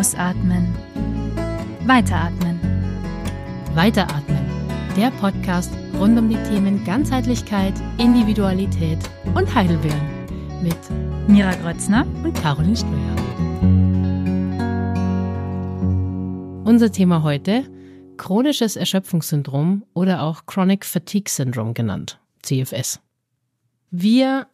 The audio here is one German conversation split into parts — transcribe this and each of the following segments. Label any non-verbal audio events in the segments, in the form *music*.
Ausatmen. Weiteratmen. Weiteratmen. Der Podcast rund um die Themen Ganzheitlichkeit, Individualität und Heidelbeeren mit Mira Grötzner und Caroline Ströer. Unser Thema heute chronisches Erschöpfungssyndrom oder auch Chronic Fatigue Syndrome genannt, CFS. Wir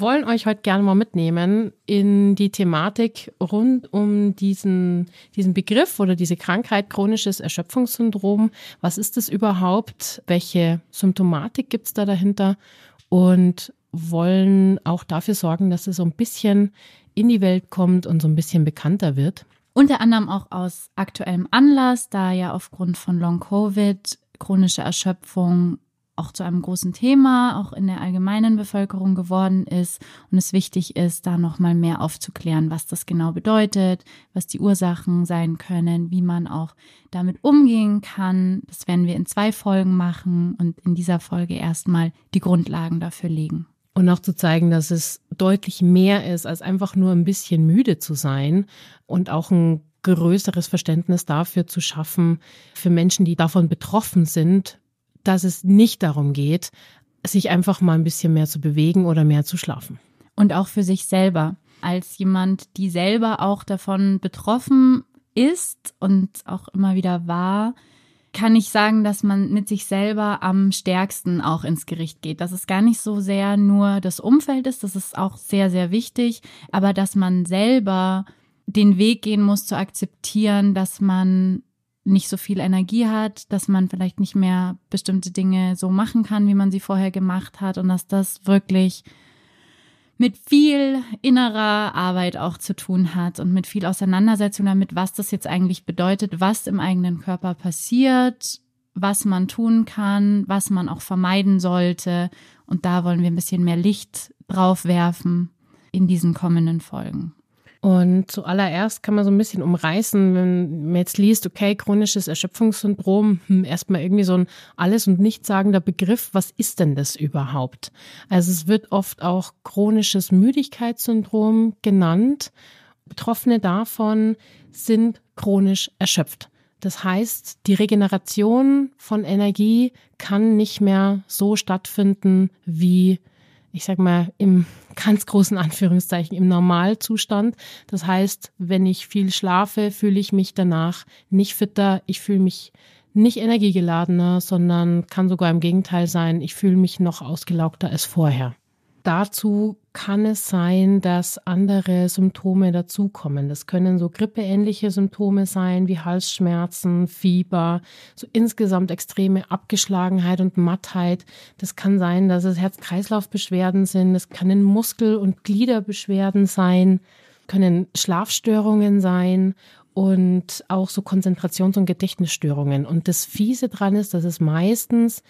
wollen euch heute gerne mal mitnehmen in die Thematik rund um diesen, diesen Begriff oder diese Krankheit chronisches Erschöpfungssyndrom. Was ist das überhaupt? Welche Symptomatik gibt es da dahinter? Und wollen auch dafür sorgen, dass es so ein bisschen in die Welt kommt und so ein bisschen bekannter wird. Unter anderem auch aus aktuellem Anlass, da ja aufgrund von Long Covid chronische Erschöpfung auch zu einem großen Thema, auch in der allgemeinen Bevölkerung geworden ist und es wichtig ist, da nochmal mehr aufzuklären, was das genau bedeutet, was die Ursachen sein können, wie man auch damit umgehen kann. Das werden wir in zwei Folgen machen und in dieser Folge erstmal die Grundlagen dafür legen. Und auch zu zeigen, dass es deutlich mehr ist, als einfach nur ein bisschen müde zu sein und auch ein größeres Verständnis dafür zu schaffen, für Menschen, die davon betroffen sind, dass es nicht darum geht, sich einfach mal ein bisschen mehr zu bewegen oder mehr zu schlafen. Und auch für sich selber. Als jemand, die selber auch davon betroffen ist und auch immer wieder war, kann ich sagen, dass man mit sich selber am stärksten auch ins Gericht geht. Dass es gar nicht so sehr nur das Umfeld ist, das ist auch sehr, sehr wichtig, aber dass man selber den Weg gehen muss zu akzeptieren, dass man nicht so viel Energie hat, dass man vielleicht nicht mehr bestimmte Dinge so machen kann, wie man sie vorher gemacht hat und dass das wirklich mit viel innerer Arbeit auch zu tun hat und mit viel Auseinandersetzung damit, was das jetzt eigentlich bedeutet, was im eigenen Körper passiert, was man tun kann, was man auch vermeiden sollte. Und da wollen wir ein bisschen mehr Licht drauf werfen in diesen kommenden Folgen. Und zuallererst kann man so ein bisschen umreißen, wenn man jetzt liest, okay, chronisches Erschöpfungssyndrom, hm, erstmal irgendwie so ein alles und nichtssagender Begriff. Was ist denn das überhaupt? Also es wird oft auch chronisches Müdigkeitssyndrom genannt. Betroffene davon sind chronisch erschöpft. Das heißt, die Regeneration von Energie kann nicht mehr so stattfinden wie ich sag mal, im ganz großen Anführungszeichen im Normalzustand. Das heißt, wenn ich viel schlafe, fühle ich mich danach nicht fitter, ich fühle mich nicht energiegeladener, sondern kann sogar im Gegenteil sein, ich fühle mich noch ausgelaugter als vorher. Dazu kann es sein, dass andere Symptome dazukommen. Das können so grippeähnliche Symptome sein, wie Halsschmerzen, Fieber, so insgesamt extreme Abgeschlagenheit und Mattheit. Das kann sein, dass es Herz-Kreislauf-Beschwerden sind. Es können Muskel- und Gliederbeschwerden sein, können Schlafstörungen sein und auch so Konzentrations- und Gedächtnisstörungen. Und das Fiese dran ist, dass es meistens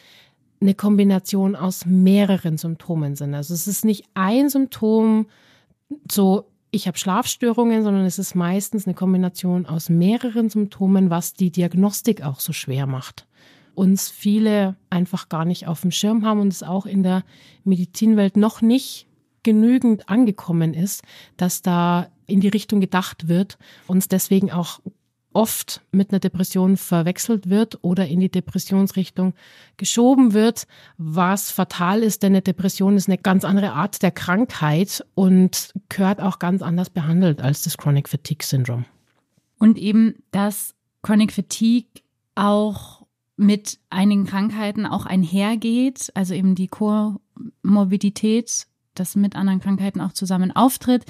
eine Kombination aus mehreren Symptomen sind. Also es ist nicht ein Symptom, so ich habe Schlafstörungen, sondern es ist meistens eine Kombination aus mehreren Symptomen, was die Diagnostik auch so schwer macht. Uns viele einfach gar nicht auf dem Schirm haben und es auch in der Medizinwelt noch nicht genügend angekommen ist, dass da in die Richtung gedacht wird, uns deswegen auch oft mit einer Depression verwechselt wird oder in die Depressionsrichtung geschoben wird, was fatal ist, denn eine Depression ist eine ganz andere Art der Krankheit und gehört auch ganz anders behandelt als das Chronic Fatigue Syndrome. Und eben, dass Chronic Fatigue auch mit einigen Krankheiten auch einhergeht, also eben die Komorbidität, das mit anderen Krankheiten auch zusammen auftritt,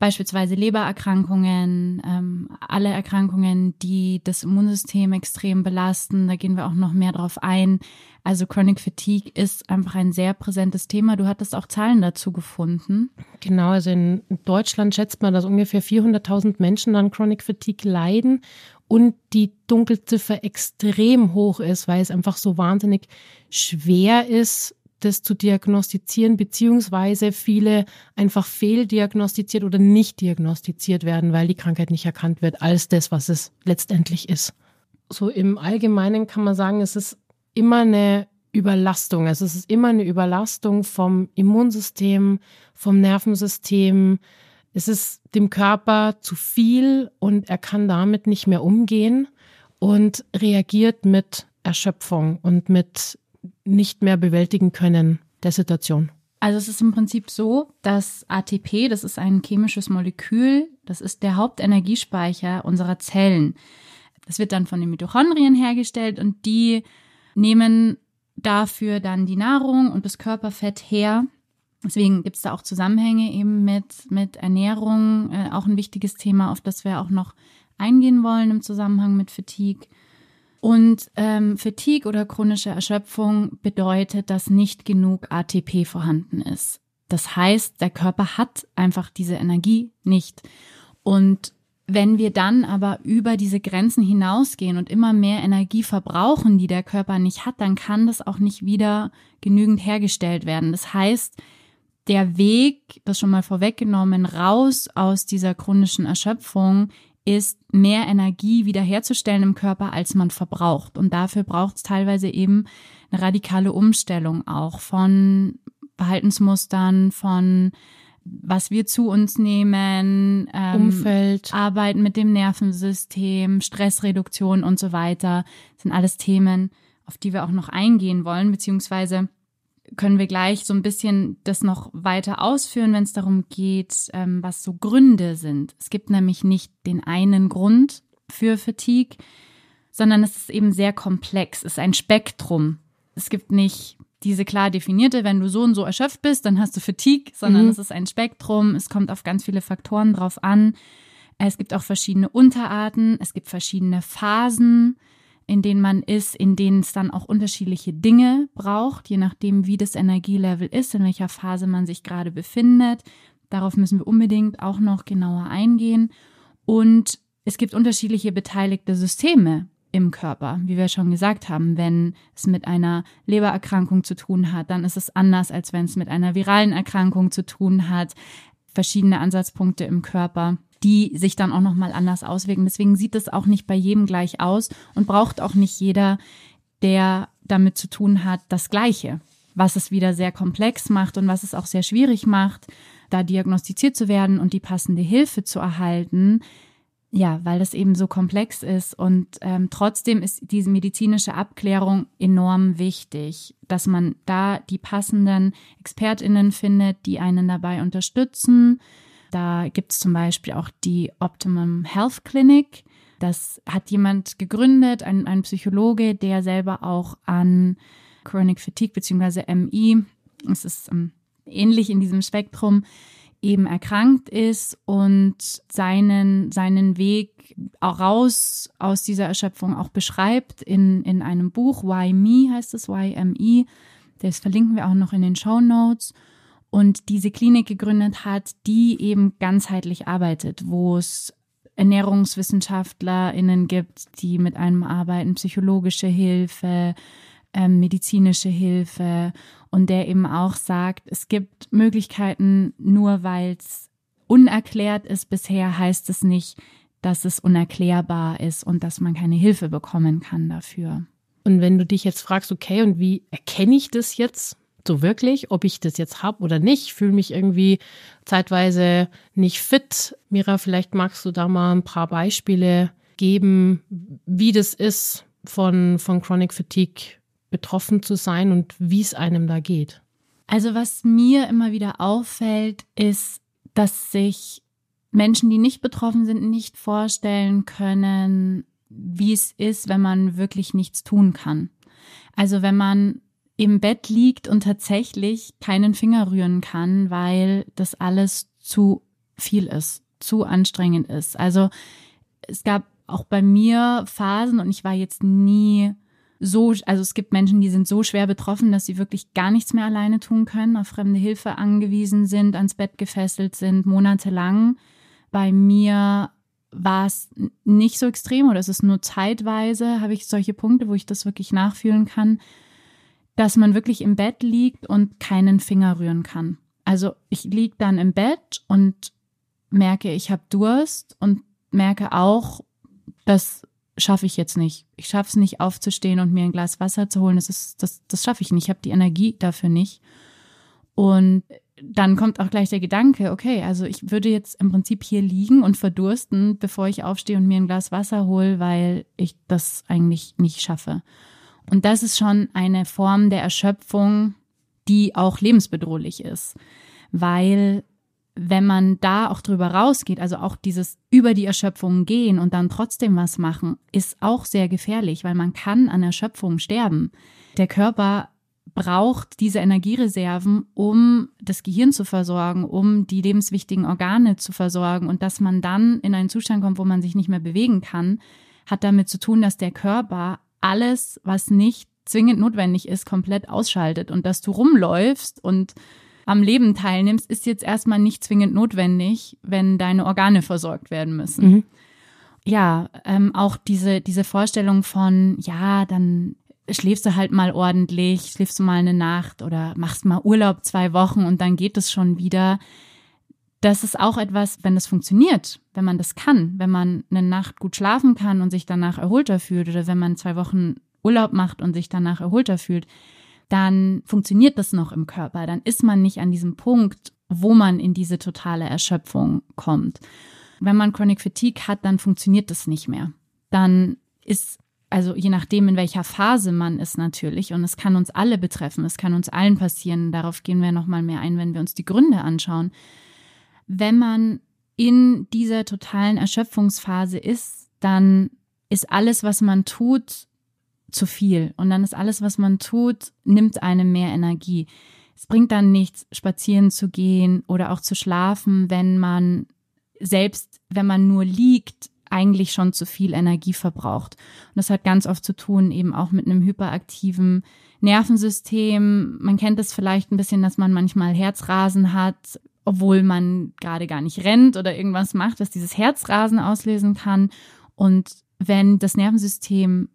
beispielsweise Lebererkrankungen, ähm, alle Erkrankungen, die das Immunsystem extrem belasten. Da gehen wir auch noch mehr drauf ein. Also Chronic Fatigue ist einfach ein sehr präsentes Thema. Du hattest auch Zahlen dazu gefunden. Genau, also in Deutschland schätzt man, dass ungefähr 400.000 Menschen an Chronic Fatigue leiden und die Dunkelziffer extrem hoch ist, weil es einfach so wahnsinnig schwer ist, das zu diagnostizieren, beziehungsweise viele einfach fehldiagnostiziert oder nicht diagnostiziert werden, weil die Krankheit nicht erkannt wird als das, was es letztendlich ist. So im Allgemeinen kann man sagen, es ist immer eine Überlastung. Also es ist immer eine Überlastung vom Immunsystem, vom Nervensystem. Es ist dem Körper zu viel und er kann damit nicht mehr umgehen und reagiert mit Erschöpfung und mit nicht mehr bewältigen können der Situation. Also es ist im Prinzip so, dass ATP, das ist ein chemisches Molekül, das ist der Hauptenergiespeicher unserer Zellen. Das wird dann von den Mitochondrien hergestellt und die nehmen dafür dann die Nahrung und das Körperfett her. Deswegen gibt es da auch Zusammenhänge eben mit, mit Ernährung, äh, auch ein wichtiges Thema, auf das wir auch noch eingehen wollen im Zusammenhang mit Fatigue. Und ähm, Fatigue oder chronische Erschöpfung bedeutet, dass nicht genug ATP vorhanden ist. Das heißt, der Körper hat einfach diese Energie nicht. Und wenn wir dann aber über diese Grenzen hinausgehen und immer mehr Energie verbrauchen, die der Körper nicht hat, dann kann das auch nicht wieder genügend hergestellt werden. Das heißt, der Weg, das schon mal vorweggenommen, raus aus dieser chronischen Erschöpfung ist, mehr Energie wiederherzustellen im Körper, als man verbraucht. Und dafür braucht es teilweise eben eine radikale Umstellung auch von Verhaltensmustern, von was wir zu uns nehmen, ähm, Umfeld, Arbeiten mit dem Nervensystem, Stressreduktion und so weiter, das sind alles Themen, auf die wir auch noch eingehen wollen, beziehungsweise können wir gleich so ein bisschen das noch weiter ausführen, wenn es darum geht, ähm, was so Gründe sind. Es gibt nämlich nicht den einen Grund für Fatigue, sondern es ist eben sehr komplex. Es ist ein Spektrum. Es gibt nicht diese klar definierte, wenn du so und so erschöpft bist, dann hast du Fatigue, sondern mhm. es ist ein Spektrum. Es kommt auf ganz viele Faktoren drauf an. Es gibt auch verschiedene Unterarten. Es gibt verschiedene Phasen, in denen man ist, in denen es dann auch unterschiedliche Dinge braucht, je nachdem, wie das Energielevel ist, in welcher Phase man sich gerade befindet. Darauf müssen wir unbedingt auch noch genauer eingehen. Und es gibt unterschiedliche beteiligte Systeme im Körper. Wie wir schon gesagt haben, wenn es mit einer Lebererkrankung zu tun hat, dann ist es anders, als wenn es mit einer viralen Erkrankung zu tun hat. Verschiedene Ansatzpunkte im Körper, die sich dann auch nochmal anders auswirken. Deswegen sieht es auch nicht bei jedem gleich aus und braucht auch nicht jeder, der damit zu tun hat, das Gleiche. Was es wieder sehr komplex macht und was es auch sehr schwierig macht, da diagnostiziert zu werden und die passende Hilfe zu erhalten, ja, weil das eben so komplex ist und ähm, trotzdem ist diese medizinische Abklärung enorm wichtig, dass man da die passenden Expertinnen findet, die einen dabei unterstützen. Da gibt es zum Beispiel auch die Optimum Health Clinic. Das hat jemand gegründet, ein, ein Psychologe, der selber auch an Chronic Fatigue bzw. MI, es ist ähm, ähnlich in diesem Spektrum, eben erkrankt ist und seinen, seinen Weg auch raus aus dieser Erschöpfung auch beschreibt in, in einem Buch. Why Me heißt es, Y-M-E. Das verlinken wir auch noch in den Show Notes. Und diese Klinik gegründet hat, die eben ganzheitlich arbeitet, wo es ErnährungswissenschaftlerInnen gibt, die mit einem arbeiten, psychologische Hilfe, ähm, medizinische Hilfe und der eben auch sagt, es gibt Möglichkeiten, nur weil es unerklärt ist bisher, heißt es nicht, dass es unerklärbar ist und dass man keine Hilfe bekommen kann dafür. Und wenn du dich jetzt fragst, okay, und wie erkenne ich das jetzt so wirklich, ob ich das jetzt habe oder nicht, fühle mich irgendwie zeitweise nicht fit. Mira, vielleicht magst du da mal ein paar Beispiele geben, wie das ist, von, von Chronic Fatigue betroffen zu sein und wie es einem da geht? Also was mir immer wieder auffällt, ist, dass sich Menschen, die nicht betroffen sind, nicht vorstellen können, wie es ist, wenn man wirklich nichts tun kann. Also wenn man im Bett liegt und tatsächlich keinen Finger rühren kann, weil das alles zu viel ist, zu anstrengend ist. Also es gab auch bei mir Phasen und ich war jetzt nie so, also es gibt Menschen, die sind so schwer betroffen, dass sie wirklich gar nichts mehr alleine tun können, auf fremde Hilfe angewiesen sind, ans Bett gefesselt sind, monatelang. Bei mir war es nicht so extrem oder es ist nur zeitweise, habe ich solche Punkte, wo ich das wirklich nachfühlen kann, dass man wirklich im Bett liegt und keinen Finger rühren kann. Also ich liege dann im Bett und merke, ich habe Durst und merke auch, dass schaffe ich jetzt nicht. Ich schaffe es nicht aufzustehen und mir ein Glas Wasser zu holen. Das ist, das, das schaffe ich nicht. Ich habe die Energie dafür nicht. Und dann kommt auch gleich der Gedanke, okay, also ich würde jetzt im Prinzip hier liegen und verdursten, bevor ich aufstehe und mir ein Glas Wasser hole, weil ich das eigentlich nicht schaffe. Und das ist schon eine Form der Erschöpfung, die auch lebensbedrohlich ist, weil wenn man da auch drüber rausgeht, also auch dieses über die Erschöpfung gehen und dann trotzdem was machen, ist auch sehr gefährlich, weil man kann an Erschöpfung sterben. Der Körper braucht diese Energiereserven, um das Gehirn zu versorgen, um die lebenswichtigen Organe zu versorgen und dass man dann in einen Zustand kommt, wo man sich nicht mehr bewegen kann, hat damit zu tun, dass der Körper alles, was nicht zwingend notwendig ist, komplett ausschaltet und dass du rumläufst und am Leben teilnimmst, ist jetzt erstmal nicht zwingend notwendig, wenn deine Organe versorgt werden müssen. Mhm. Ja, ähm, auch diese, diese Vorstellung von, ja, dann schläfst du halt mal ordentlich, schläfst du mal eine Nacht oder machst mal Urlaub zwei Wochen und dann geht es schon wieder. Das ist auch etwas, wenn das funktioniert, wenn man das kann, wenn man eine Nacht gut schlafen kann und sich danach erholter fühlt oder wenn man zwei Wochen Urlaub macht und sich danach erholter fühlt, dann funktioniert das noch im Körper. Dann ist man nicht an diesem Punkt, wo man in diese totale Erschöpfung kommt. Wenn man Chronic Fatigue hat, dann funktioniert das nicht mehr. Dann ist also je nachdem, in welcher Phase man ist natürlich, und es kann uns alle betreffen, es kann uns allen passieren, darauf gehen wir nochmal mehr ein, wenn wir uns die Gründe anschauen. Wenn man in dieser totalen Erschöpfungsphase ist, dann ist alles, was man tut, zu viel. Und dann ist alles, was man tut, nimmt einem mehr Energie. Es bringt dann nichts, spazieren zu gehen oder auch zu schlafen, wenn man selbst, wenn man nur liegt, eigentlich schon zu viel Energie verbraucht. Und das hat ganz oft zu tun eben auch mit einem hyperaktiven Nervensystem. Man kennt es vielleicht ein bisschen, dass man manchmal Herzrasen hat, obwohl man gerade gar nicht rennt oder irgendwas macht, was dieses Herzrasen auslösen kann. Und wenn das Nervensystem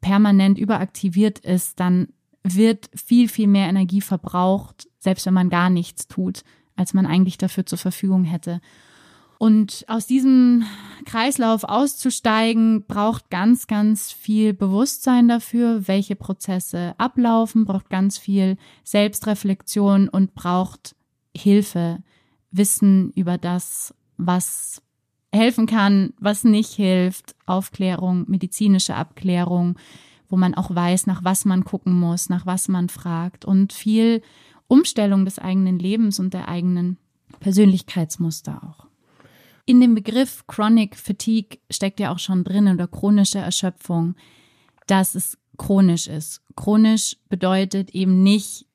permanent überaktiviert ist, dann wird viel, viel mehr Energie verbraucht, selbst wenn man gar nichts tut, als man eigentlich dafür zur Verfügung hätte. Und aus diesem Kreislauf auszusteigen, braucht ganz, ganz viel Bewusstsein dafür, welche Prozesse ablaufen, braucht ganz viel Selbstreflexion und braucht Hilfe, Wissen über das, was helfen kann, was nicht hilft, Aufklärung, medizinische Abklärung, wo man auch weiß, nach was man gucken muss, nach was man fragt und viel Umstellung des eigenen Lebens und der eigenen Persönlichkeitsmuster auch. In dem Begriff Chronic Fatigue steckt ja auch schon drin oder chronische Erschöpfung, dass es chronisch ist. Chronisch bedeutet eben nicht,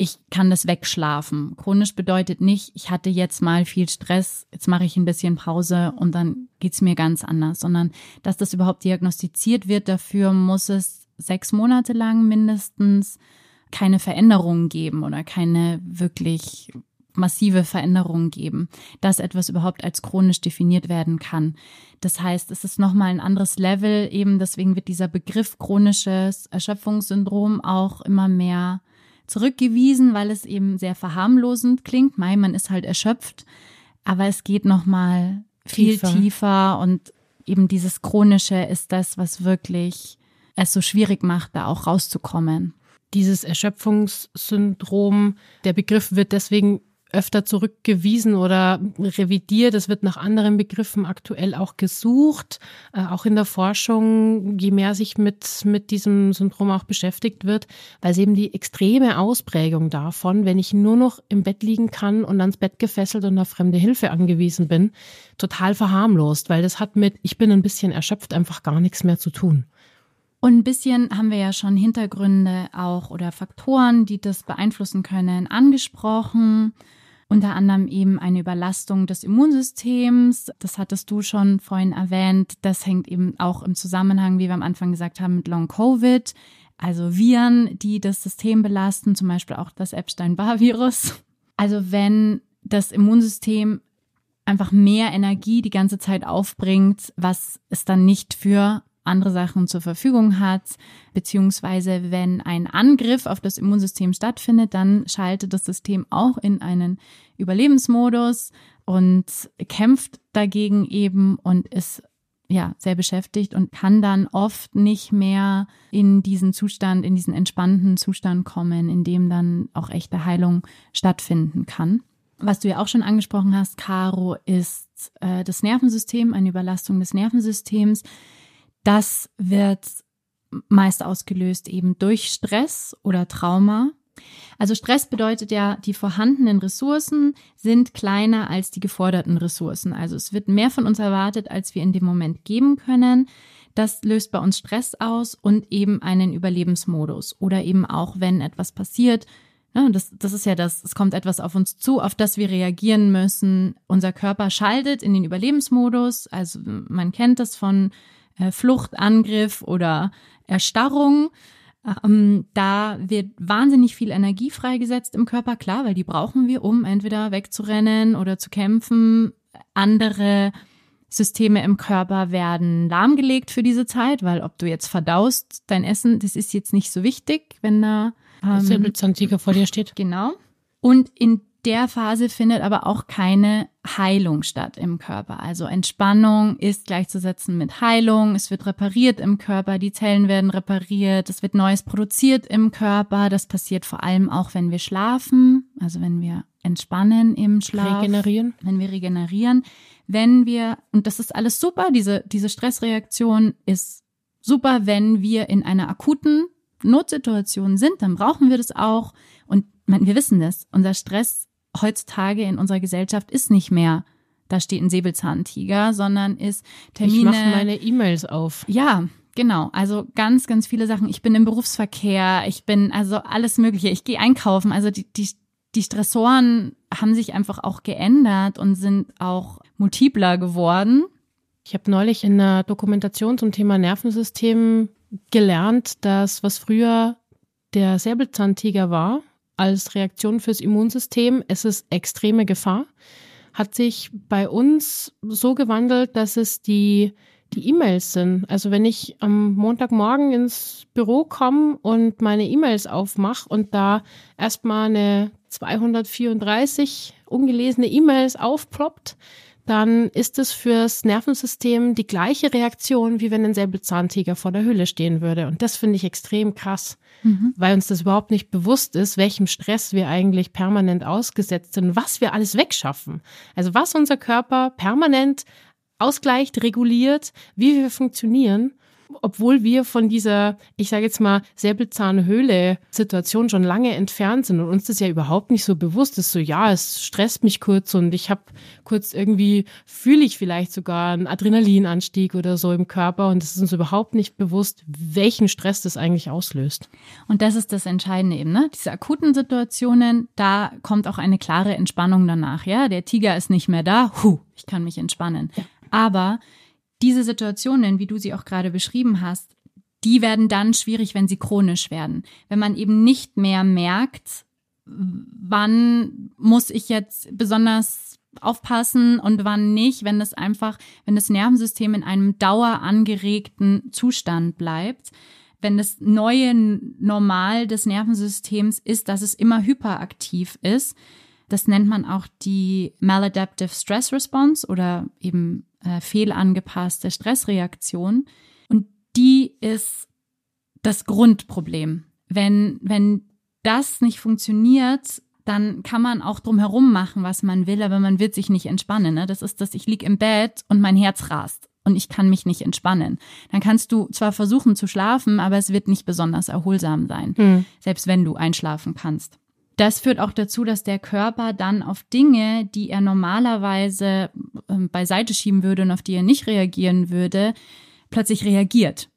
ich kann das wegschlafen. Chronisch bedeutet nicht, ich hatte jetzt mal viel Stress, jetzt mache ich ein bisschen Pause und dann geht's mir ganz anders, sondern dass das überhaupt diagnostiziert wird, dafür muss es sechs Monate lang mindestens keine Veränderungen geben oder keine wirklich massive Veränderungen geben, dass etwas überhaupt als chronisch definiert werden kann. Das heißt, es ist nochmal ein anderes Level, eben deswegen wird dieser Begriff chronisches Erschöpfungssyndrom auch immer mehr zurückgewiesen, weil es eben sehr verharmlosend klingt. Mei, man ist halt erschöpft, aber es geht nochmal viel tiefer. tiefer und eben dieses chronische ist das, was wirklich es so schwierig macht, da auch rauszukommen dieses Erschöpfungssyndrom, der Begriff wird deswegen öfter zurückgewiesen oder revidiert. Es wird nach anderen Begriffen aktuell auch gesucht, äh, auch in der Forschung, je mehr sich mit, mit diesem Syndrom auch beschäftigt wird, weil es eben die extreme Ausprägung davon, wenn ich nur noch im Bett liegen kann und ans Bett gefesselt und auf fremde Hilfe angewiesen bin, total verharmlost, weil das hat mit, ich bin ein bisschen erschöpft, einfach gar nichts mehr zu tun. Und ein bisschen haben wir ja schon Hintergründe auch oder Faktoren, die das beeinflussen können, angesprochen unter anderem eben eine Überlastung des Immunsystems. Das hattest du schon vorhin erwähnt. Das hängt eben auch im Zusammenhang, wie wir am Anfang gesagt haben, mit Long Covid. Also Viren, die das System belasten, zum Beispiel auch das Epstein-Barr-Virus. Also wenn das Immunsystem einfach mehr Energie die ganze Zeit aufbringt, was es dann nicht für andere Sachen zur Verfügung hat, beziehungsweise wenn ein Angriff auf das Immunsystem stattfindet, dann schaltet das System auch in einen Überlebensmodus und kämpft dagegen eben und ist ja, sehr beschäftigt und kann dann oft nicht mehr in diesen Zustand, in diesen entspannten Zustand kommen, in dem dann auch echte Heilung stattfinden kann. Was du ja auch schon angesprochen hast, Caro, ist äh, das Nervensystem, eine Überlastung des Nervensystems. Das wird meist ausgelöst eben durch Stress oder Trauma. Also Stress bedeutet ja, die vorhandenen Ressourcen sind kleiner als die geforderten Ressourcen. Also es wird mehr von uns erwartet, als wir in dem Moment geben können. Das löst bei uns Stress aus und eben einen Überlebensmodus. Oder eben auch, wenn etwas passiert, ja, das, das ist ja das, es kommt etwas auf uns zu, auf das wir reagieren müssen. Unser Körper schaltet in den Überlebensmodus. Also man kennt das von äh, Flucht, Angriff oder Erstarrung. Ähm, da wird wahnsinnig viel Energie freigesetzt im Körper, klar, weil die brauchen wir, um entweder wegzurennen oder zu kämpfen. Andere Systeme im Körper werden lahmgelegt für diese Zeit, weil ob du jetzt verdaust dein Essen, das ist jetzt nicht so wichtig, wenn da ähm, Säbelzahntiger vor dir steht. Genau. Und in der Phase findet aber auch keine Heilung statt im Körper. Also Entspannung ist gleichzusetzen mit Heilung. Es wird repariert im Körper, die Zellen werden repariert, es wird Neues produziert im Körper. Das passiert vor allem auch, wenn wir schlafen, also wenn wir entspannen im Schlaf. Regenerieren. Wenn wir regenerieren. Wenn wir, und das ist alles super, diese, diese Stressreaktion ist super, wenn wir in einer akuten Notsituation sind, dann brauchen wir das auch. Und wir wissen das, unser Stress heutzutage in unserer Gesellschaft ist nicht mehr, da steht ein Säbelzahntiger, sondern ist Termine. Ich mache meine E-Mails auf. Ja, genau. Also ganz, ganz viele Sachen. Ich bin im Berufsverkehr, ich bin also alles Mögliche. Ich gehe einkaufen. Also die, die, die Stressoren haben sich einfach auch geändert und sind auch multipler geworden. Ich habe neulich in einer Dokumentation zum Thema Nervensystem gelernt, dass was früher der Säbelzahntiger war, als Reaktion fürs Immunsystem. Es ist extreme Gefahr. Hat sich bei uns so gewandelt, dass es die die E-Mails sind. Also wenn ich am Montagmorgen ins Büro komme und meine E-Mails aufmache und da erstmal eine 234 ungelesene E-Mails aufploppt, dann ist es fürs Nervensystem die gleiche Reaktion, wie wenn ein Säbelzahntiger vor der Höhle stehen würde. Und das finde ich extrem krass, mhm. weil uns das überhaupt nicht bewusst ist, welchem Stress wir eigentlich permanent ausgesetzt sind, was wir alles wegschaffen. Also was unser Körper permanent ausgleicht, reguliert, wie wir funktionieren obwohl wir von dieser, ich sage jetzt mal, Säbelzahnhöhle-Situation schon lange entfernt sind und uns das ja überhaupt nicht so bewusst ist. So, ja, es stresst mich kurz und ich habe kurz irgendwie, fühle ich vielleicht sogar einen Adrenalinanstieg oder so im Körper und es ist uns überhaupt nicht bewusst, welchen Stress das eigentlich auslöst. Und das ist das Entscheidende eben, ne? Diese akuten Situationen, da kommt auch eine klare Entspannung danach, ja? Der Tiger ist nicht mehr da, hu, ich kann mich entspannen. Ja. Aber diese Situationen, wie du sie auch gerade beschrieben hast, die werden dann schwierig, wenn sie chronisch werden. Wenn man eben nicht mehr merkt, wann muss ich jetzt besonders aufpassen und wann nicht, wenn das einfach, wenn das Nervensystem in einem dauerangeregten Zustand bleibt. Wenn das neue Normal des Nervensystems ist, dass es immer hyperaktiv ist, das nennt man auch die Maladaptive Stress Response oder eben äh, fehlangepasste Stressreaktion. Und die ist das Grundproblem. Wenn, wenn das nicht funktioniert, dann kann man auch drum herum machen, was man will, aber man wird sich nicht entspannen. Ne? Das ist das, ich lieg im Bett und mein Herz rast und ich kann mich nicht entspannen. Dann kannst du zwar versuchen zu schlafen, aber es wird nicht besonders erholsam sein, hm. selbst wenn du einschlafen kannst. Das führt auch dazu, dass der Körper dann auf Dinge, die er normalerweise ähm, beiseite schieben würde und auf die er nicht reagieren würde, plötzlich reagiert.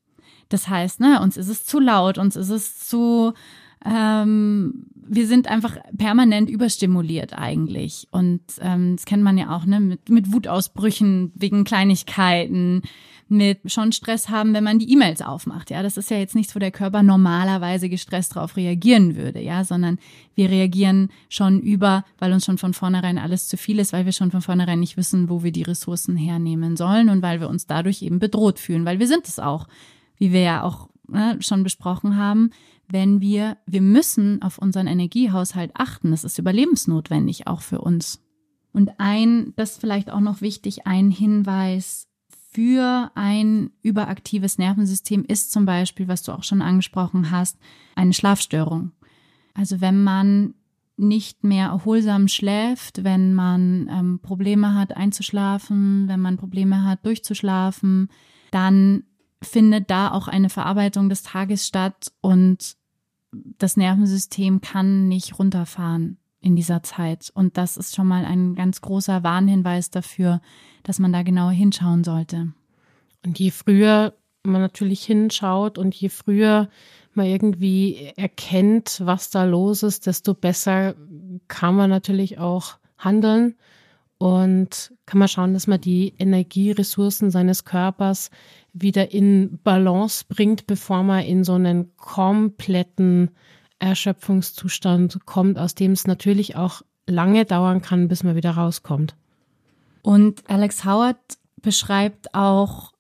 Das heißt, ne, uns ist es zu laut, uns ist es zu, ähm, wir sind einfach permanent überstimuliert eigentlich. Und ähm, das kennt man ja auch, ne, mit, mit Wutausbrüchen wegen Kleinigkeiten, mit schon Stress haben, wenn man die E-Mails aufmacht. Ja, das ist ja jetzt nichts, wo der Körper normalerweise gestresst drauf reagieren würde, ja, sondern wir reagieren schon über, weil uns schon von vornherein alles zu viel ist, weil wir schon von vornherein nicht wissen, wo wir die Ressourcen hernehmen sollen und weil wir uns dadurch eben bedroht fühlen, weil wir sind es auch, wie wir ja auch ne, schon besprochen haben, wenn wir, wir müssen auf unseren Energiehaushalt achten. Das ist überlebensnotwendig auch für uns. Und ein, das vielleicht auch noch wichtig, ein Hinweis für ein überaktives Nervensystem ist zum Beispiel, was du auch schon angesprochen hast, eine Schlafstörung. Also wenn man nicht mehr erholsam schläft, wenn man ähm, Probleme hat einzuschlafen, wenn man Probleme hat durchzuschlafen, dann findet da auch eine Verarbeitung des Tages statt und das Nervensystem kann nicht runterfahren in dieser Zeit. Und das ist schon mal ein ganz großer Warnhinweis dafür, dass man da genauer hinschauen sollte. Und je früher man natürlich hinschaut und je früher man irgendwie erkennt, was da los ist, desto besser kann man natürlich auch handeln und kann man schauen, dass man die Energieressourcen seines Körpers wieder in Balance bringt, bevor man in so einen kompletten Erschöpfungszustand kommt, aus dem es natürlich auch lange dauern kann, bis man wieder rauskommt. Und Alex Howard beschreibt auch,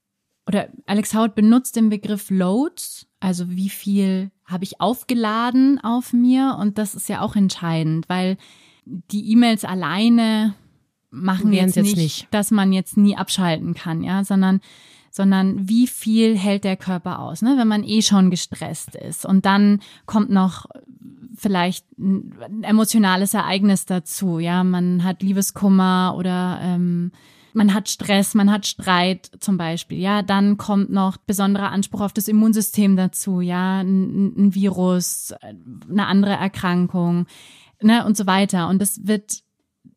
oder Alex Howard benutzt den Begriff Loads, also wie viel habe ich aufgeladen auf mir und das ist ja auch entscheidend, weil die E-Mails alleine machen jetzt, jetzt nicht, nicht, dass man jetzt nie abschalten kann, ja, sondern sondern wie viel hält der Körper aus, ne? wenn man eh schon gestresst ist. Und dann kommt noch vielleicht ein emotionales Ereignis dazu, ja, man hat Liebeskummer oder ähm, man hat Stress, man hat Streit zum Beispiel, ja, dann kommt noch besonderer Anspruch auf das Immunsystem dazu, ja, ein, ein Virus, eine andere Erkrankung, ne, und so weiter. Und das wird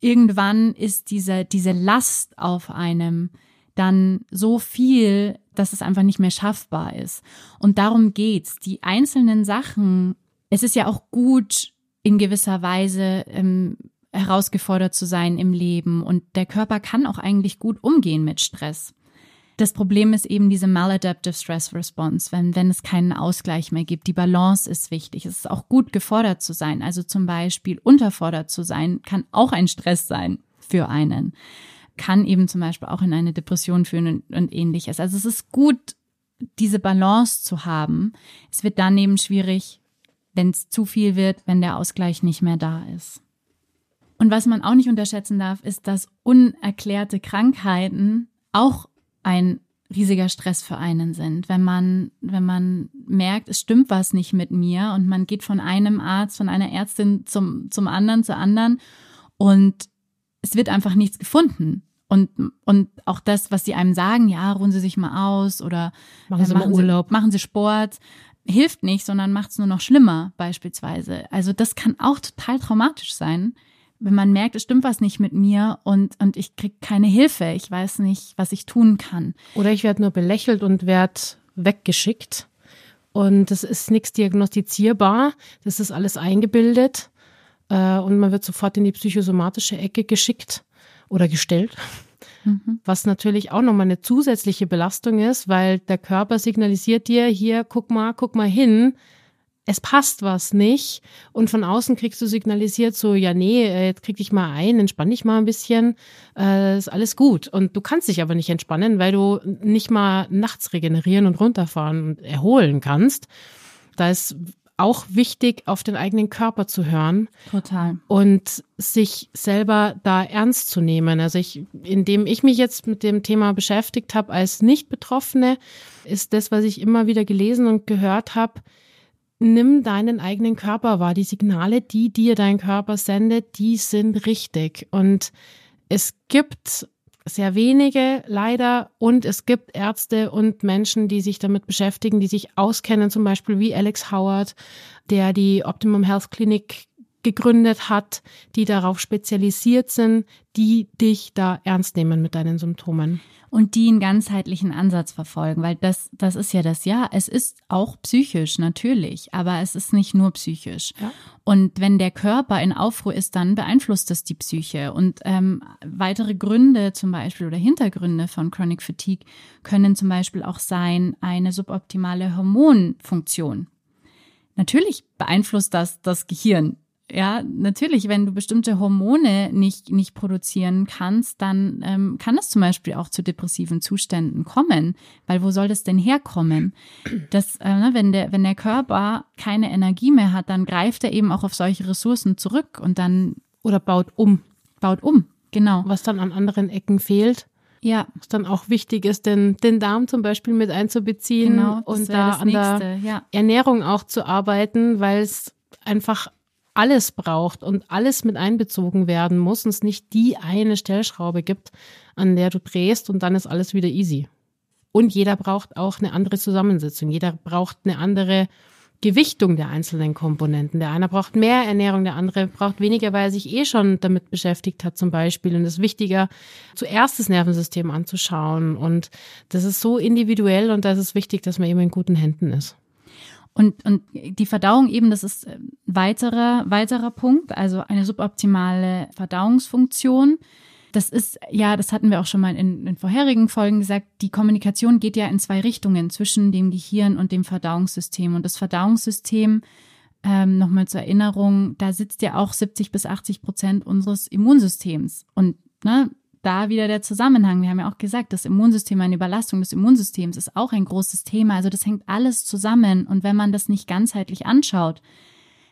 irgendwann ist diese, diese Last auf einem dann so viel, dass es einfach nicht mehr schaffbar ist. Und darum geht's. Die einzelnen Sachen, es ist ja auch gut, in gewisser Weise ähm, herausgefordert zu sein im Leben. Und der Körper kann auch eigentlich gut umgehen mit Stress. Das Problem ist eben diese maladaptive stress response, wenn, wenn es keinen Ausgleich mehr gibt. Die Balance ist wichtig. Es ist auch gut gefordert zu sein. Also zum Beispiel unterfordert zu sein, kann auch ein Stress sein für einen kann eben zum Beispiel auch in eine Depression führen und, und ähnliches. Also es ist gut, diese Balance zu haben. Es wird dann eben schwierig, wenn es zu viel wird, wenn der Ausgleich nicht mehr da ist. Und was man auch nicht unterschätzen darf, ist, dass unerklärte Krankheiten auch ein riesiger Stress für einen sind. Wenn man, wenn man merkt, es stimmt was nicht mit mir und man geht von einem Arzt, von einer Ärztin zum, zum anderen, zur anderen und es wird einfach nichts gefunden. Und, und auch das, was sie einem sagen, ja, ruhen Sie sich mal aus oder machen Sie, äh, machen mal Urlaub, Sie, machen Sie Sport, hilft nicht, sondern macht es nur noch schlimmer beispielsweise. Also das kann auch total traumatisch sein, wenn man merkt, es stimmt was nicht mit mir und, und ich krieg keine Hilfe, ich weiß nicht, was ich tun kann. Oder ich werde nur belächelt und werde weggeschickt. Und das ist nichts diagnostizierbar, das ist alles eingebildet äh, und man wird sofort in die psychosomatische Ecke geschickt oder gestellt. Mhm. Was natürlich auch nochmal eine zusätzliche Belastung ist, weil der Körper signalisiert dir hier, guck mal, guck mal hin, es passt was nicht. Und von außen kriegst du signalisiert so, ja, nee, äh, jetzt krieg dich mal ein, entspann dich mal ein bisschen, äh, ist alles gut. Und du kannst dich aber nicht entspannen, weil du nicht mal nachts regenerieren und runterfahren und erholen kannst. Da ist auch wichtig, auf den eigenen Körper zu hören. Total. Und sich selber da ernst zu nehmen. Also ich, indem ich mich jetzt mit dem Thema beschäftigt habe als Nicht-Betroffene, ist das, was ich immer wieder gelesen und gehört habe, nimm deinen eigenen Körper wahr. Die Signale, die dir dein Körper sendet, die sind richtig. Und es gibt sehr wenige leider. Und es gibt Ärzte und Menschen, die sich damit beschäftigen, die sich auskennen, zum Beispiel wie Alex Howard, der die Optimum Health Clinic gegründet hat, die darauf spezialisiert sind, die dich da ernst nehmen mit deinen Symptomen. Und die einen ganzheitlichen Ansatz verfolgen, weil das, das ist ja das, ja, es ist auch psychisch, natürlich, aber es ist nicht nur psychisch. Ja. Und wenn der Körper in Aufruhr ist, dann beeinflusst das die Psyche. Und ähm, weitere Gründe zum Beispiel oder Hintergründe von Chronic Fatigue können zum Beispiel auch sein, eine suboptimale Hormonfunktion. Natürlich beeinflusst das das Gehirn ja, natürlich, wenn du bestimmte Hormone nicht, nicht produzieren kannst, dann ähm, kann es zum Beispiel auch zu depressiven Zuständen kommen. Weil wo soll das denn herkommen? Das, äh, ne, wenn, der, wenn der Körper keine Energie mehr hat, dann greift er eben auch auf solche Ressourcen zurück und dann. Oder baut um. Baut um, genau. Was dann an anderen Ecken fehlt. Ja. Was dann auch wichtig ist, den, den Darm zum Beispiel mit einzubeziehen Genau, und da das an der Nächste, ja. Ernährung auch zu arbeiten, weil es einfach alles braucht und alles mit einbezogen werden muss und es nicht die eine Stellschraube gibt, an der du drehst und dann ist alles wieder easy. Und jeder braucht auch eine andere Zusammensetzung. Jeder braucht eine andere Gewichtung der einzelnen Komponenten. Der eine braucht mehr Ernährung, der andere braucht weniger, weil er sich eh schon damit beschäftigt hat zum Beispiel. Und es ist wichtiger, zuerst das Nervensystem anzuschauen. Und das ist so individuell und da ist es wichtig, dass man eben in guten Händen ist. Und, und die Verdauung eben, das ist ein weiterer, weiterer Punkt, also eine suboptimale Verdauungsfunktion. Das ist, ja, das hatten wir auch schon mal in, in vorherigen Folgen gesagt, die Kommunikation geht ja in zwei Richtungen zwischen dem Gehirn und dem Verdauungssystem. Und das Verdauungssystem, ähm, nochmal zur Erinnerung, da sitzt ja auch 70 bis 80 Prozent unseres Immunsystems. Und ne, da wieder der Zusammenhang. Wir haben ja auch gesagt, das Immunsystem, eine Überlastung des Immunsystems ist auch ein großes Thema. Also das hängt alles zusammen. Und wenn man das nicht ganzheitlich anschaut,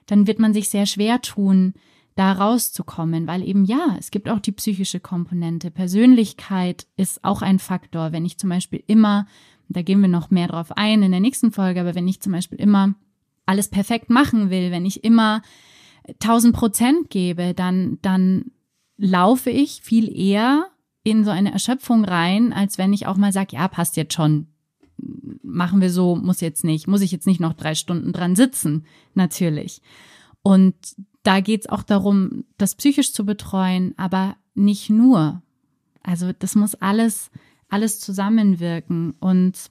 dann wird man sich sehr schwer tun, da rauszukommen, weil eben ja, es gibt auch die psychische Komponente. Persönlichkeit ist auch ein Faktor. Wenn ich zum Beispiel immer, da gehen wir noch mehr drauf ein in der nächsten Folge, aber wenn ich zum Beispiel immer alles perfekt machen will, wenn ich immer 1000 Prozent gebe, dann, dann laufe ich viel eher in so eine Erschöpfung rein, als wenn ich auch mal sage, ja, passt jetzt schon. Machen wir so, muss jetzt nicht, muss ich jetzt nicht noch drei Stunden dran sitzen, natürlich. Und da geht's auch darum, das psychisch zu betreuen, aber nicht nur. Also das muss alles, alles zusammenwirken. Und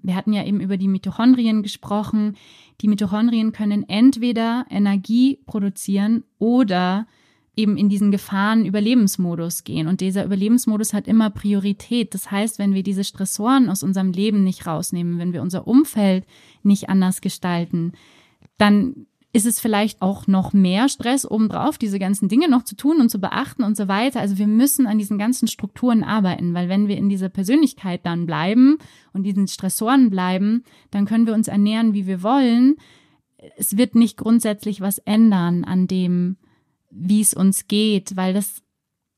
wir hatten ja eben über die Mitochondrien gesprochen. Die Mitochondrien können entweder Energie produzieren oder eben in diesen Gefahren-Überlebensmodus gehen. Und dieser Überlebensmodus hat immer Priorität. Das heißt, wenn wir diese Stressoren aus unserem Leben nicht rausnehmen, wenn wir unser Umfeld nicht anders gestalten, dann ist es vielleicht auch noch mehr Stress obendrauf, diese ganzen Dinge noch zu tun und zu beachten und so weiter. Also wir müssen an diesen ganzen Strukturen arbeiten, weil wenn wir in dieser Persönlichkeit dann bleiben und diesen Stressoren bleiben, dann können wir uns ernähren, wie wir wollen. Es wird nicht grundsätzlich was ändern an dem, wie es uns geht, weil das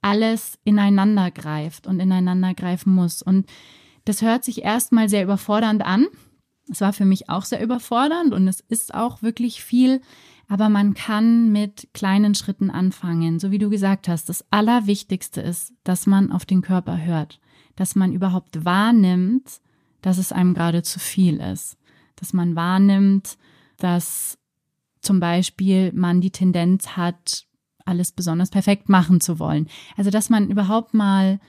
alles ineinander greift und ineinander greifen muss. Und das hört sich erstmal sehr überfordernd an. Es war für mich auch sehr überfordernd und es ist auch wirklich viel, aber man kann mit kleinen Schritten anfangen. So wie du gesagt hast, das Allerwichtigste ist, dass man auf den Körper hört, dass man überhaupt wahrnimmt, dass es einem gerade zu viel ist, dass man wahrnimmt, dass zum Beispiel man die Tendenz hat, alles besonders perfekt machen zu wollen. Also, dass man überhaupt mal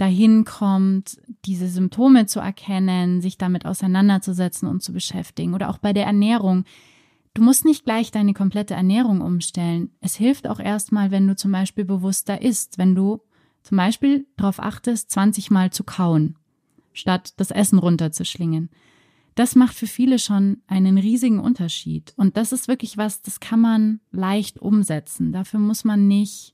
dahin kommt, diese Symptome zu erkennen, sich damit auseinanderzusetzen und zu beschäftigen. Oder auch bei der Ernährung. Du musst nicht gleich deine komplette Ernährung umstellen. Es hilft auch erstmal, wenn du zum Beispiel bewusster isst, wenn du zum Beispiel darauf achtest, 20 Mal zu kauen, statt das Essen runterzuschlingen. Das macht für viele schon einen riesigen Unterschied. Und das ist wirklich was, das kann man leicht umsetzen. Dafür muss man nicht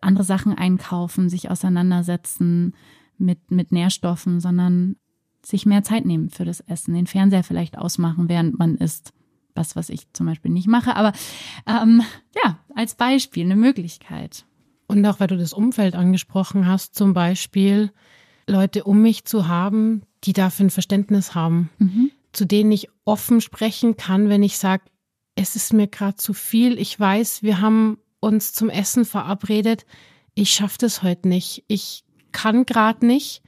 andere Sachen einkaufen, sich auseinandersetzen mit, mit Nährstoffen, sondern sich mehr Zeit nehmen für das Essen, den Fernseher vielleicht ausmachen, während man isst. Was, was ich zum Beispiel nicht mache, aber ähm, ja, als Beispiel eine Möglichkeit. Und auch weil du das Umfeld angesprochen hast, zum Beispiel Leute um mich zu haben, die dafür ein Verständnis haben, mhm. Zu denen ich offen sprechen kann, wenn ich sage, es ist mir gerade zu viel. Ich weiß, wir haben uns zum Essen verabredet. Ich schaffe das heute nicht. Ich kann gerade nicht.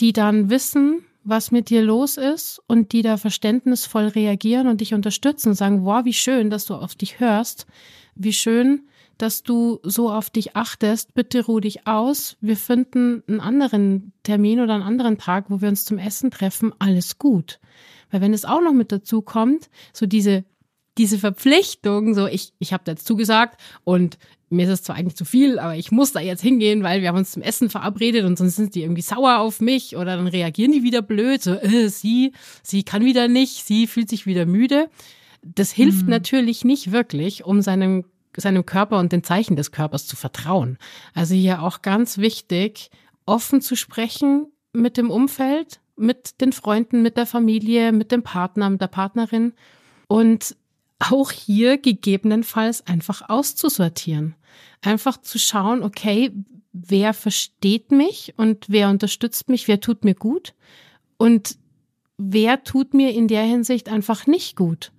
Die dann wissen, was mit dir los ist und die da verständnisvoll reagieren und dich unterstützen sagen, wow, wie schön, dass du auf dich hörst. Wie schön, dass du so auf dich achtest. Bitte ruh dich aus. Wir finden einen anderen Termin oder einen anderen Tag, wo wir uns zum Essen treffen. Alles gut. Weil wenn es auch noch mit dazu kommt, so diese diese Verpflichtung, so ich, ich habe jetzt zugesagt und mir ist es zwar eigentlich zu viel, aber ich muss da jetzt hingehen, weil wir haben uns zum Essen verabredet und sonst sind die irgendwie sauer auf mich oder dann reagieren die wieder blöd, so äh, sie, sie kann wieder nicht, sie fühlt sich wieder müde. Das hilft mhm. natürlich nicht wirklich, um seinem seinem Körper und den Zeichen des Körpers zu vertrauen. Also hier auch ganz wichtig, offen zu sprechen mit dem Umfeld, mit den Freunden, mit der Familie, mit dem Partner, mit der Partnerin und auch hier gegebenenfalls einfach auszusortieren. Einfach zu schauen, okay, wer versteht mich und wer unterstützt mich, wer tut mir gut und wer tut mir in der Hinsicht einfach nicht gut.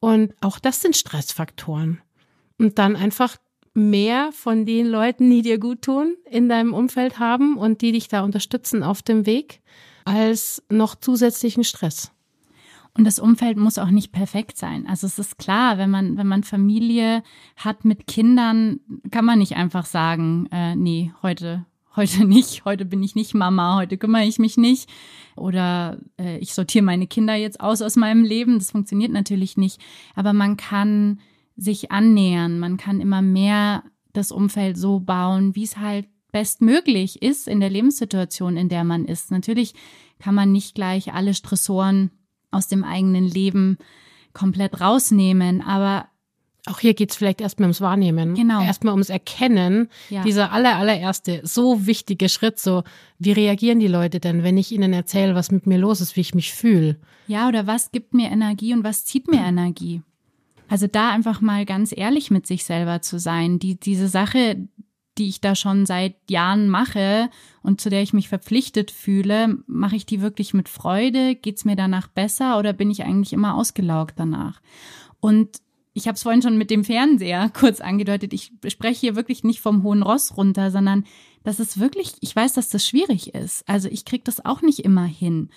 Und auch das sind Stressfaktoren. Und dann einfach mehr von den Leuten, die dir gut tun, in deinem Umfeld haben und die dich da unterstützen auf dem Weg, als noch zusätzlichen Stress. Und das Umfeld muss auch nicht perfekt sein. Also es ist klar, wenn man, wenn man Familie hat mit Kindern, kann man nicht einfach sagen, äh, nee, heute, heute nicht, heute bin ich nicht Mama, heute kümmere ich mich nicht. Oder äh, ich sortiere meine Kinder jetzt aus aus meinem Leben. Das funktioniert natürlich nicht. Aber man kann sich annähern, man kann immer mehr das Umfeld so bauen, wie es halt bestmöglich ist in der Lebenssituation, in der man ist. Natürlich kann man nicht gleich alle Stressoren aus dem eigenen Leben komplett rausnehmen. Aber auch hier geht's vielleicht erstmal ums Wahrnehmen. Genau. Erstmal ums Erkennen. Ja. Dieser aller, allererste, so wichtige Schritt, so, wie reagieren die Leute denn, wenn ich ihnen erzähle, was mit mir los ist, wie ich mich fühle? Ja, oder was gibt mir Energie und was zieht mir Energie? Also da einfach mal ganz ehrlich mit sich selber zu sein. Die, diese Sache, die ich da schon seit Jahren mache und zu der ich mich verpflichtet fühle, mache ich die wirklich mit Freude? Geht's mir danach besser oder bin ich eigentlich immer ausgelaugt danach? Und ich habe es vorhin schon mit dem Fernseher *laughs* kurz angedeutet. Ich spreche hier wirklich nicht vom hohen Ross runter, sondern das ist wirklich, ich weiß, dass das schwierig ist. Also ich krieg das auch nicht immer hin.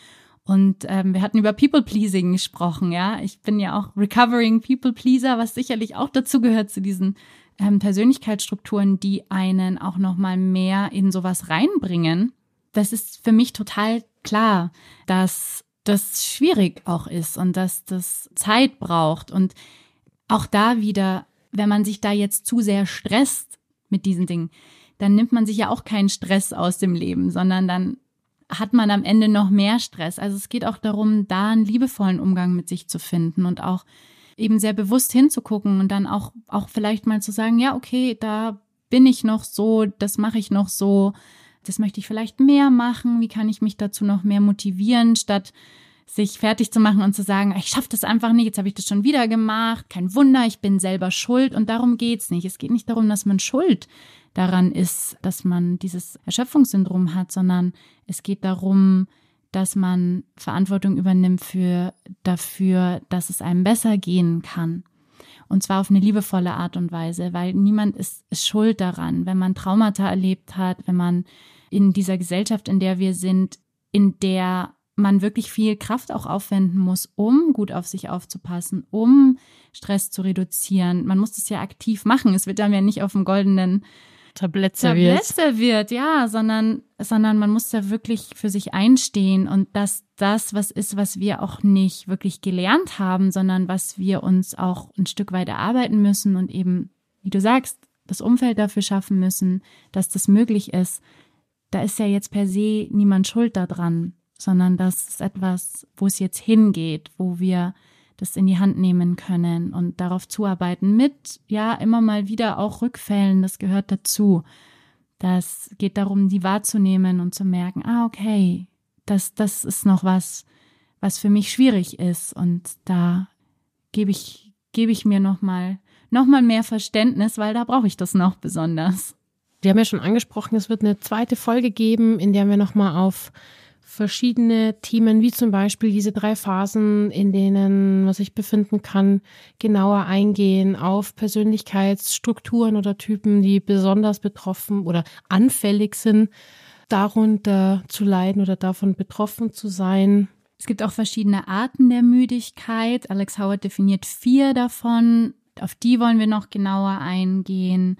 Und ähm, wir hatten über People Pleasing gesprochen, ja. Ich bin ja auch Recovering People Pleaser, was sicherlich auch dazu gehört zu diesen ähm, Persönlichkeitsstrukturen, die einen auch noch mal mehr in sowas reinbringen. Das ist für mich total klar, dass das schwierig auch ist und dass das Zeit braucht und auch da wieder, wenn man sich da jetzt zu sehr stresst mit diesen Dingen, dann nimmt man sich ja auch keinen Stress aus dem Leben, sondern dann hat man am Ende noch mehr Stress. Also es geht auch darum, da einen liebevollen Umgang mit sich zu finden und auch eben sehr bewusst hinzugucken und dann auch, auch vielleicht mal zu sagen, ja, okay, da bin ich noch so, das mache ich noch so, das möchte ich vielleicht mehr machen, wie kann ich mich dazu noch mehr motivieren, statt sich fertig zu machen und zu sagen, ich schaffe das einfach nicht, jetzt habe ich das schon wieder gemacht, kein Wunder, ich bin selber schuld und darum geht's nicht. Es geht nicht darum, dass man schuld daran ist, dass man dieses Erschöpfungssyndrom hat, sondern es geht darum, dass man Verantwortung übernimmt für dafür, dass es einem besser gehen kann. Und zwar auf eine liebevolle Art und Weise, weil niemand ist, ist schuld daran, wenn man Traumata erlebt hat, wenn man in dieser Gesellschaft, in der wir sind, in der man wirklich viel Kraft auch aufwenden muss, um gut auf sich aufzupassen, um Stress zu reduzieren. Man muss das ja aktiv machen. Es wird dann ja nicht auf dem goldenen Tablett serviert. Tablett serviert, ja, sondern, sondern man muss da wirklich für sich einstehen und dass das was ist, was wir auch nicht wirklich gelernt haben, sondern was wir uns auch ein Stück weit erarbeiten müssen und eben, wie du sagst, das Umfeld dafür schaffen müssen, dass das möglich ist. Da ist ja jetzt per se niemand schuld daran, sondern das ist etwas, wo es jetzt hingeht, wo wir das in die Hand nehmen können und darauf zuarbeiten mit, ja, immer mal wieder auch Rückfällen, das gehört dazu. Das geht darum, die wahrzunehmen und zu merken, ah, okay, das, das ist noch was, was für mich schwierig ist und da gebe ich, gebe ich mir nochmal, noch mal mehr Verständnis, weil da brauche ich das noch besonders. Wir haben ja schon angesprochen, es wird eine zweite Folge geben, in der wir nochmal auf verschiedene Themen, wie zum Beispiel diese drei Phasen, in denen man sich befinden kann, genauer eingehen auf Persönlichkeitsstrukturen oder Typen, die besonders betroffen oder anfällig sind, darunter zu leiden oder davon betroffen zu sein. Es gibt auch verschiedene Arten der Müdigkeit. Alex Howard definiert vier davon. Auf die wollen wir noch genauer eingehen.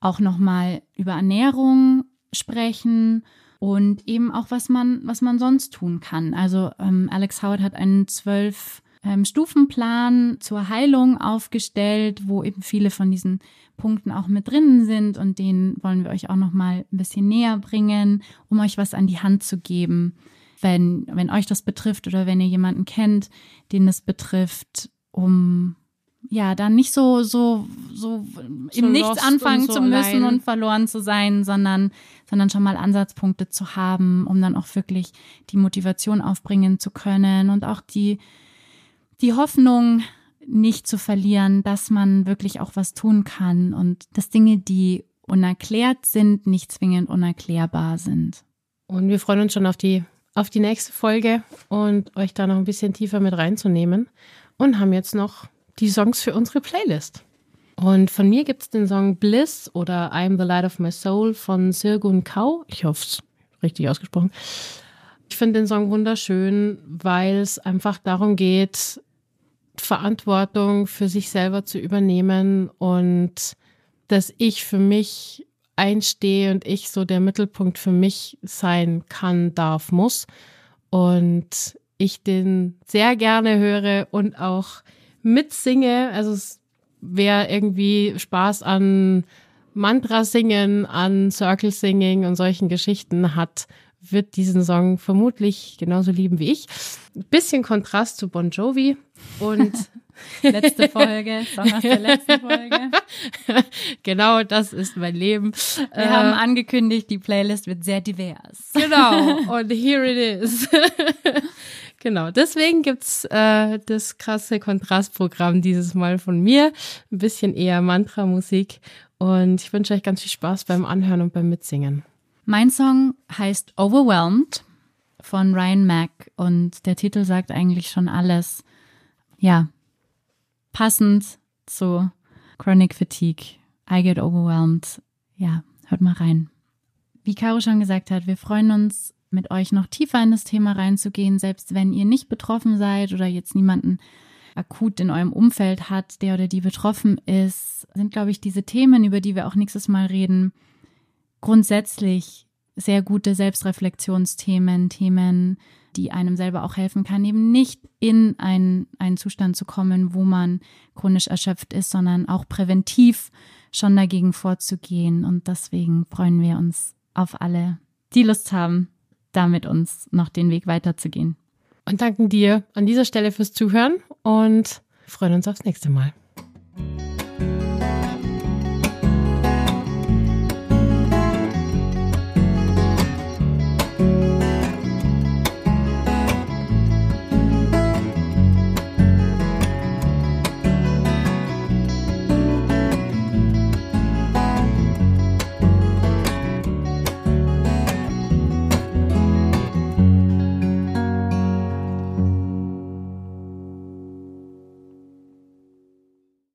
Auch nochmal über Ernährung sprechen und eben auch, was man, was man sonst tun kann. Also ähm, Alex Howard hat einen zwölf ähm, Stufenplan zur Heilung aufgestellt, wo eben viele von diesen Punkten auch mit drinnen sind und den wollen wir euch auch noch mal ein bisschen näher bringen, um euch was an die Hand zu geben, wenn wenn euch das betrifft oder wenn ihr jemanden kennt, den es betrifft, um ja, dann nicht so, so, so, im Nichts anfangen so zu müssen allein. und verloren zu sein, sondern, sondern schon mal Ansatzpunkte zu haben, um dann auch wirklich die Motivation aufbringen zu können und auch die, die Hoffnung nicht zu verlieren, dass man wirklich auch was tun kann und dass Dinge, die unerklärt sind, nicht zwingend unerklärbar sind. Und wir freuen uns schon auf die, auf die nächste Folge und euch da noch ein bisschen tiefer mit reinzunehmen. Und haben jetzt noch die Songs für unsere Playlist. Und von mir gibt es den Song Bliss oder I'm the Light of My Soul von Sirgun Kau. Ich hoffe es richtig ausgesprochen. Ich finde den Song wunderschön, weil es einfach darum geht, Verantwortung für sich selber zu übernehmen und dass ich für mich einstehe und ich so der Mittelpunkt für mich sein kann, darf, muss. Und ich den sehr gerne höre und auch mitsinge. Also wer irgendwie Spaß an Mantra singen, an Circle Singing und solchen Geschichten hat, wird diesen Song vermutlich genauso lieben wie ich. bisschen Kontrast zu Bon Jovi und *laughs* letzte Folge, Song aus der letzten Folge. *laughs* genau, das ist mein Leben. Wir äh, haben angekündigt, die Playlist wird sehr divers. Genau, und here it is. *laughs* genau, deswegen gibt's äh, das krasse Kontrastprogramm dieses Mal von mir. Ein bisschen eher Mantra-Musik. Und ich wünsche euch ganz viel Spaß beim Anhören und beim Mitsingen. Mein Song heißt Overwhelmed von Ryan Mack und der Titel sagt eigentlich schon alles. Ja, passend zu Chronic Fatigue. I get overwhelmed. Ja, hört mal rein. Wie Caro schon gesagt hat, wir freuen uns, mit euch noch tiefer in das Thema reinzugehen, selbst wenn ihr nicht betroffen seid oder jetzt niemanden akut in eurem Umfeld hat, der oder die betroffen ist, sind, glaube ich, diese Themen, über die wir auch nächstes Mal reden, grundsätzlich sehr gute Selbstreflexionsthemen, Themen, die einem selber auch helfen kann, eben nicht in einen, einen Zustand zu kommen, wo man chronisch erschöpft ist, sondern auch präventiv schon dagegen vorzugehen. Und deswegen freuen wir uns auf alle, die Lust haben, damit uns noch den Weg weiterzugehen. Und danken dir an dieser Stelle fürs Zuhören und freuen uns aufs nächste Mal.